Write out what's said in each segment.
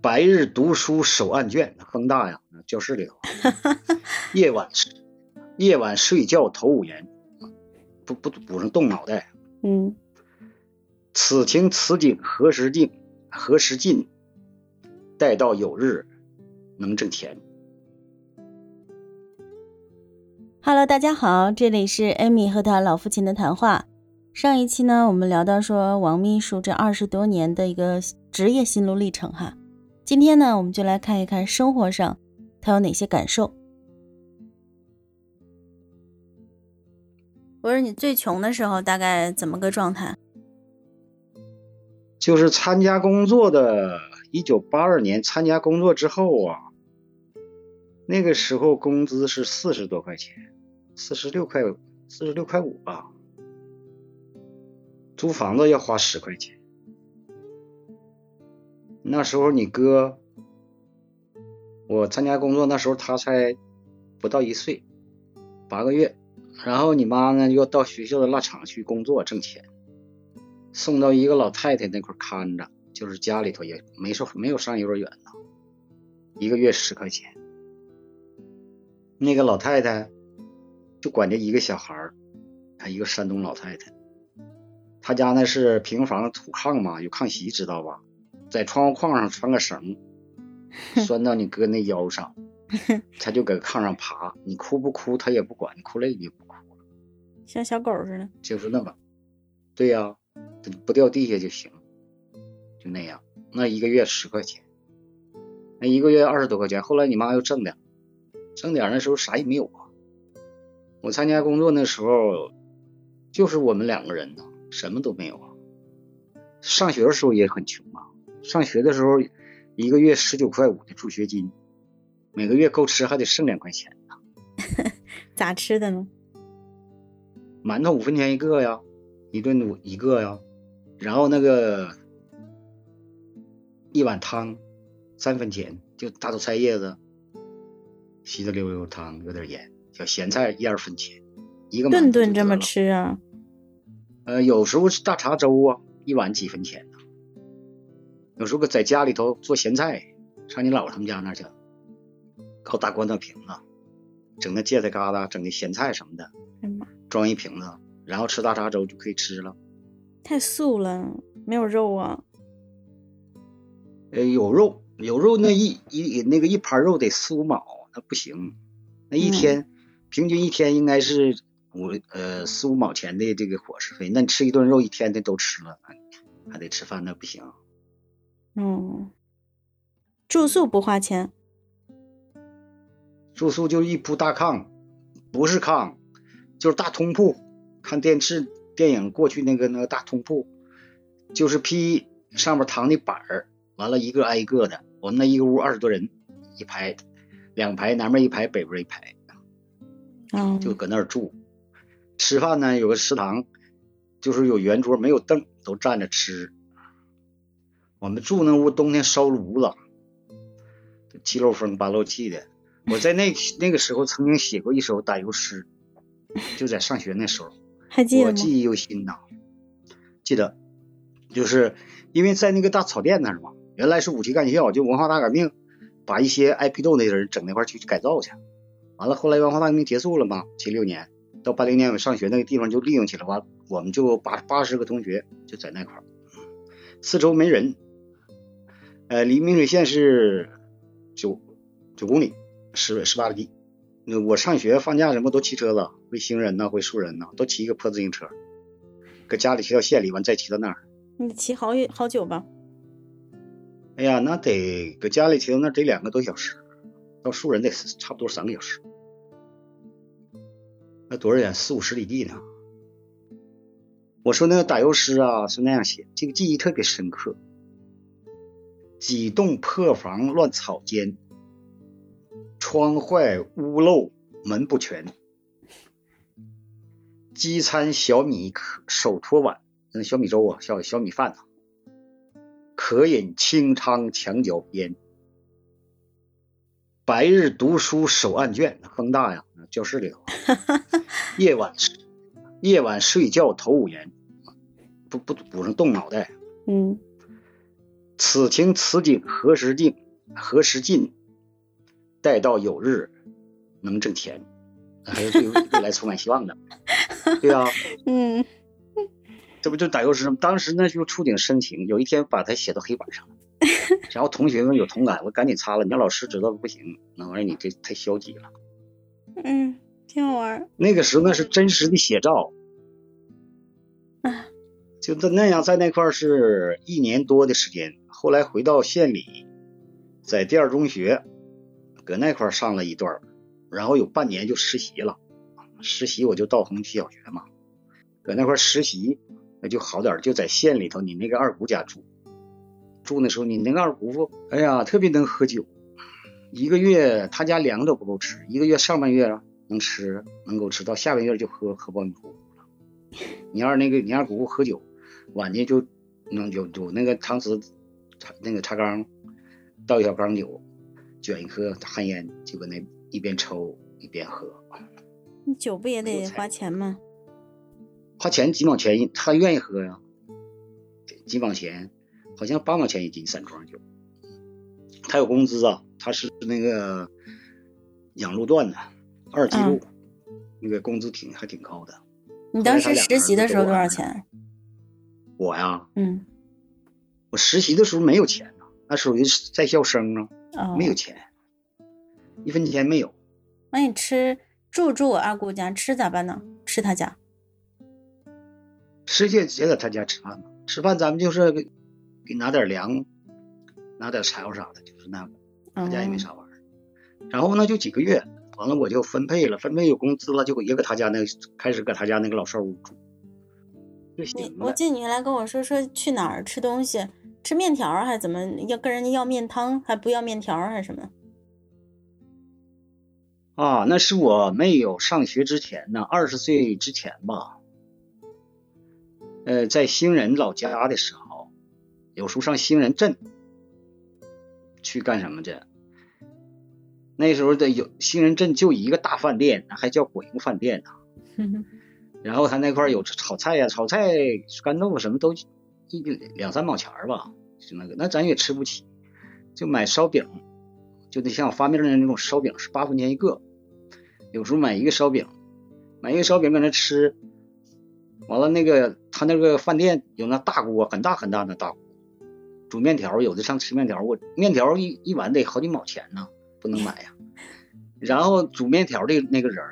白日读书手按卷，风大呀，教室里头。夜晚夜晚睡觉头捂严，不不补上动脑袋。嗯，此情此景何时尽？何时尽？待到有日能挣钱。Hello，大家好，这里是艾米和他老父亲的谈话。上一期呢，我们聊到说王秘书这二十多年的一个职业心路历程哈。今天呢，我们就来看一看生活上他有哪些感受。我说你最穷的时候大概怎么个状态？就是参加工作的，一九八二年参加工作之后啊，那个时候工资是四十多块钱，四十六块，四十六块五吧。租房子要花十块钱。那时候你哥，我参加工作那时候他才不到一岁，八个月。然后你妈呢又到学校的腊场去工作挣钱，送到一个老太太那块看着，就是家里头也没说没有上幼儿园呢，一个月十块钱。那个老太太就管着一个小孩儿，她一个山东老太太，她家那是平房土炕嘛，有炕席知道吧？在窗户框上穿个绳，拴到你哥那腰上，他就搁炕上爬，你哭不哭他也不管，你哭累你也不哭，像小狗似的。就是那么，对呀、不掉地下就行，就那样。那一个月十块钱，那一个月二十多块钱。后来你妈又挣点，挣点那时候啥也没有啊。我参加工作那时候，就是我们两个人呢，什么都没有啊。上学的时候也很穷啊，上学的时候一个月十九块五的助学金，每个月够吃还得剩两块钱呢。咋吃的呢？馒头五分钱一个呀，一顿五一个呀，然后那个一碗汤三分钱，就大头菜叶子，稀的溜溜汤，有点盐，小咸菜一二分钱，一个顿顿这么。吃啊？呃，有时候是大碴粥啊，一碗几分钱呢。有时候在家里头做咸菜，上你姥姥他们家那儿去，搞大罐头瓶子，整那芥菜疙瘩，整的咸菜什么的，哎呀妈，装一瓶子，然后吃大碴粥就可以吃了。太素了，没有肉啊。呃，有肉，有肉那一一那个一盘肉得四五毛，那不行。那一天、平均一天应该是五呃四五毛钱的这个伙食费，那你吃一顿肉一天的都吃了，还得吃饭那不行。嗯，住宿不花钱。住宿就一铺大炕，不是炕，就是大通铺。看电视电影过去那个那个大通铺，就是披上面躺的板儿，完了一个挨一个的。我们那一个屋二十多人，一排两排，南边一排，北边一排，嗯，就搁那儿住。吃饭呢有个食堂，就是有圆桌没有凳，都站着吃。我们住那屋冬天烧炉子，七漏风八漏气的。我在那那个时候曾经写过一首打油诗，就在上学那时候，还记得吗？我记忆犹新呐。记得，就是因为在那个大草甸那儿嘛，原来是五七干校，就文化大革命，把一些爱批斗的人整那块儿去改造去。完了，后来文化大革命结束了嘛，七六年到八零年我上学那个地方就利用起来，完我们就八八十个同学就在那块儿，四周没人，呃，离明水县是九九公里，十十八个地。那我上学放假什么都骑车子，会行人呐，会树人呐，都骑一个破自行车，搁家里骑到县里，完再骑到那儿。你骑好远好久吧？哎呀，那得搁家里骑到那儿得两个多小时，到树人得差不多三个小时。那多少远？四五十里地呢。我说那个打油诗啊是那样写，这个记忆特别深刻。几栋破房乱草间，窗坏屋漏门不全。饥餐小米可手托碗，那小米粥啊，小小米饭呐、可饮清汤墙角边。白日读书手按卷，风大呀，教室里头。夜晚夜晚睡觉头捂严，不不补上动脑袋。嗯此情此景何时尽？何时尽？待到有日能挣钱，还是对未来充满希望的。对啊，嗯，这不就打油诗吗？当时呢就触景生情，有一天把它写到黑板上了，然后同学们有同感，我赶紧擦了。你让老师知道不行，那玩意儿你这太消极了。嗯，挺好玩。那个时候那是真实的写照，啊，就在那样在那块儿是一年多的时间。后来回到县里，在第二中学，搁那块上了一段，然后有半年就实习了。实习我就到红旗小学嘛，搁那块实习那就好点，就在县里头你那个二姑家住。住那时候你那个二姑父，哎呀，特别能喝酒，一个月他家粮都不够吃，一个月上半月能吃能够吃到下半月就喝喝爆米糊了。你二那个你二姑父喝酒，晚间就能有有那个搪瓷茶那个茶缸，倒一小缸酒，卷一颗旱烟，就搁那一边抽一边喝。你酒不也得花钱吗？花钱几毛钱，他愿意喝呀，几毛钱，好像八毛钱一斤散装酒。他有工资啊，他是那个养路段的二级路，那个工资挺还挺高的。你当时实习的时候多少钱？我呀，嗯，我实习的时候没有钱呢，那属于在校生啊，哦，没有钱，一分钱没有。那你吃？住住我二姑家，吃咋办呢？吃他家，吃就也在他家吃饭嘛。吃饭咱们就是给给拿点粮，拿点柴火啥的，就是那个。他家也没啥玩意儿。然后呢，就几个月，完了我就分配了，分配有工资了，就也搁他家那开始搁他家那个老少屋住。就行我记得你原来跟我说说去哪儿吃东西，吃面条还是怎么？要跟人家要面汤，还不要面条还是什么？啊，那是我没有上学之前呢，二十岁之前吧。呃，在兴仁老家的时候，有时候上兴仁镇去干什么去？那时候的有兴仁镇就一个大饭店，还叫国营饭店呢。然后他那块有炒菜呀，炒菜、干豆腐什么都一两三毛钱吧，就那个，那咱也吃不起，就买烧饼，就得像发面的那种烧饼，是八分钱一个。有时候买一个烧饼，买一个烧饼搁那吃，完了那个他那个饭店有那大锅，很大很大的大锅，煮面条，有的上吃面条，我面条一一碗得好几毛钱呢，不能买呀。然后煮面条的那个人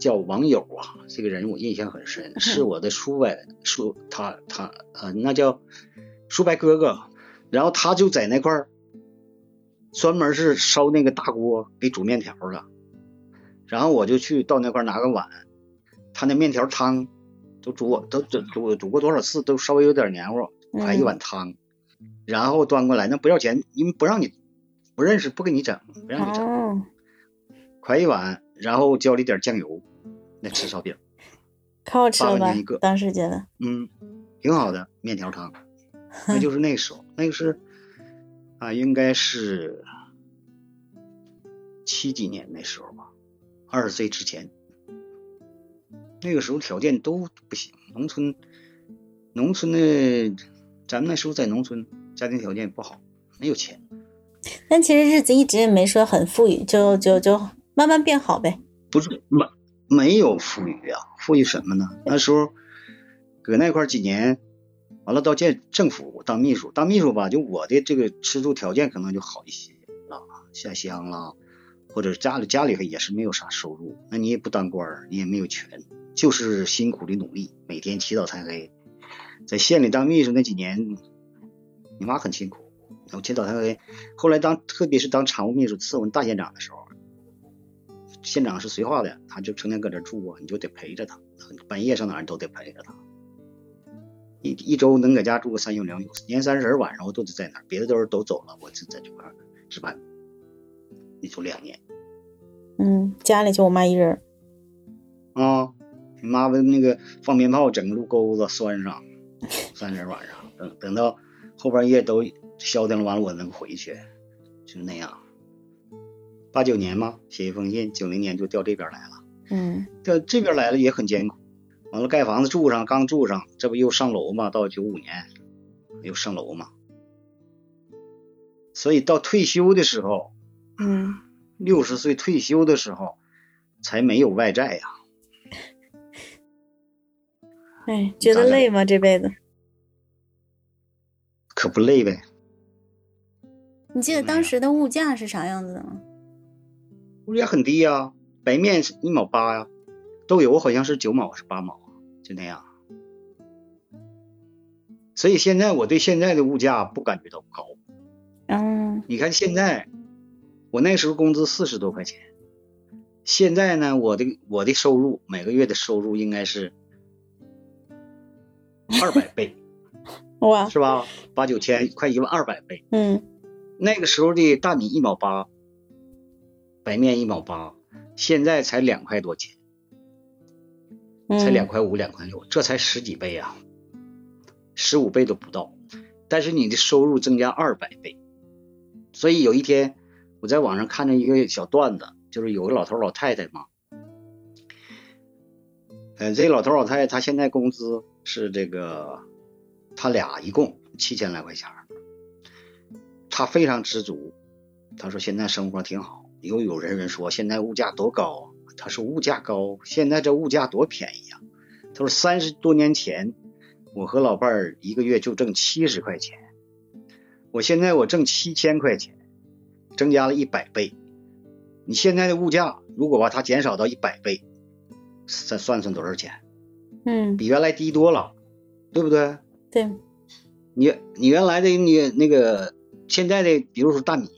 叫网友啊，这个人我印象很深，是我的叔伯叔，他他呃那叫叔伯哥哥，然后他就在那块儿专门是烧那个大锅给煮面条的。然后我就去到那块拿个碗，他那面条汤都煮过，都煮煮煮过多少次，都稍微有点黏糊，还一碗汤，然后端过来，那不要钱，因为不让你不认识，不给你整，不让你整，快一碗，然后浇了一点酱油，那吃烧饼，可好吃了吧？当时觉得，嗯，挺好的面条汤，那就是那时候，那个是啊，应该是七几年那时候吧。二十岁之前，那个时候条件都不行，农村，农村的，咱们那时候在农村，家庭条件不好，没有钱。但其实日子一直也没说很富裕，就就就慢慢变好呗。不是没没有富裕啊，富裕什么呢？那时候搁那块几年，完了到建政府当秘书，当秘书吧，就我的这个吃住条件可能就好一些了，下乡了。或者家里家里也是没有啥收入，那你也不当官，你也没有权，就是辛苦的努力，每天起早贪黑，在县里当秘书那几年，你妈很辛苦，我起早贪黑。后来当特别是当常务秘书伺候大县长的时候，县长是绥化的，他就成天搁这住啊，你就得陪着他，半夜上哪儿都得陪着他。一一周能搁家住个三宿两宿，年三十晚上我都得在那儿，别的都是都走了，我就在这块值班。也就两年，嗯，家里就我妈一人。啊，你妈把那个放鞭炮，整个路沟子拴上，三十晚上，等等到后半夜都消停了，完了我能回去，就那样。八九年嘛，写一封信，九零年就调这边来了。嗯，调这边来了也很艰苦，完了盖房子住上，刚住上，这不又上楼嘛？到九五年又上楼嘛。所以到退休的时候，嗯，六十岁退休的时候，才没有外债呀。哎，觉得累吗？这辈子？可不累呗。你记得当时的物价是啥样子的吗？物价很低呀，白面是一毛八呀，豆油好像是九毛是八毛，就那样。所以现在我对现在的物价不感觉到高。嗯，你看现在，我那时候工资四十多块钱，现在呢，我的我的收入每个月的收入应该是 二百倍，哇，是吧？八九千，快一万二百倍。嗯，那个时候的大米一毛八，白面一毛八，现在才两块多钱，才两块五、两块六，这才十几倍啊，十五倍都不到。但是你的收入增加二百倍。所以有一天，我在网上看着一个小段子，就是有个老头老太太嘛，嗯，这老头老太太他现在工资是这个，他俩一共七千来块钱，他非常知足，他说现在生活挺好。又有人人说现在物价多高啊？他说物价高，现在这物价多便宜啊？他说三十多年前，我和老伴儿一个月就挣七十块钱。我现在我挣七千块钱，增加了一百倍。你现在的物价如果把它减少到一百倍，再算算多少钱？嗯，比原来低多了，对不对？对。你你原来的你那个现在的，比如说大米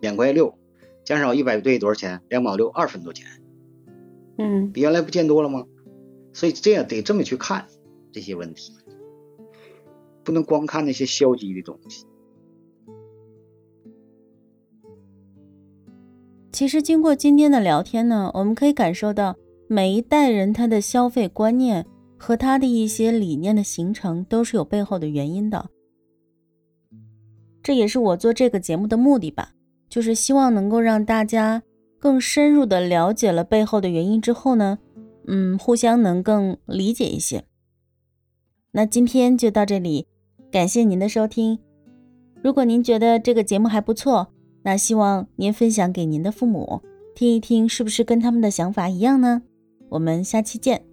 两块六，减少一百对多少钱？两毛六，二分多钱。嗯，比原来不见多了吗？所以这样得这么去看这些问题，不能光看那些消极的东西。其实经过今天的聊天呢，我们可以感受到每一代人他的消费观念和他的一些理念的形成都是有背后的原因的。这也是我做这个节目的目的吧，就是希望能够让大家更深入的了解了背后的原因之后呢，嗯，互相能更理解一些。那今天就到这里，感谢您的收听。如果您觉得这个节目还不错，那希望您分享给您的父母听一听，是不是跟他们的想法一样呢？我们下期见。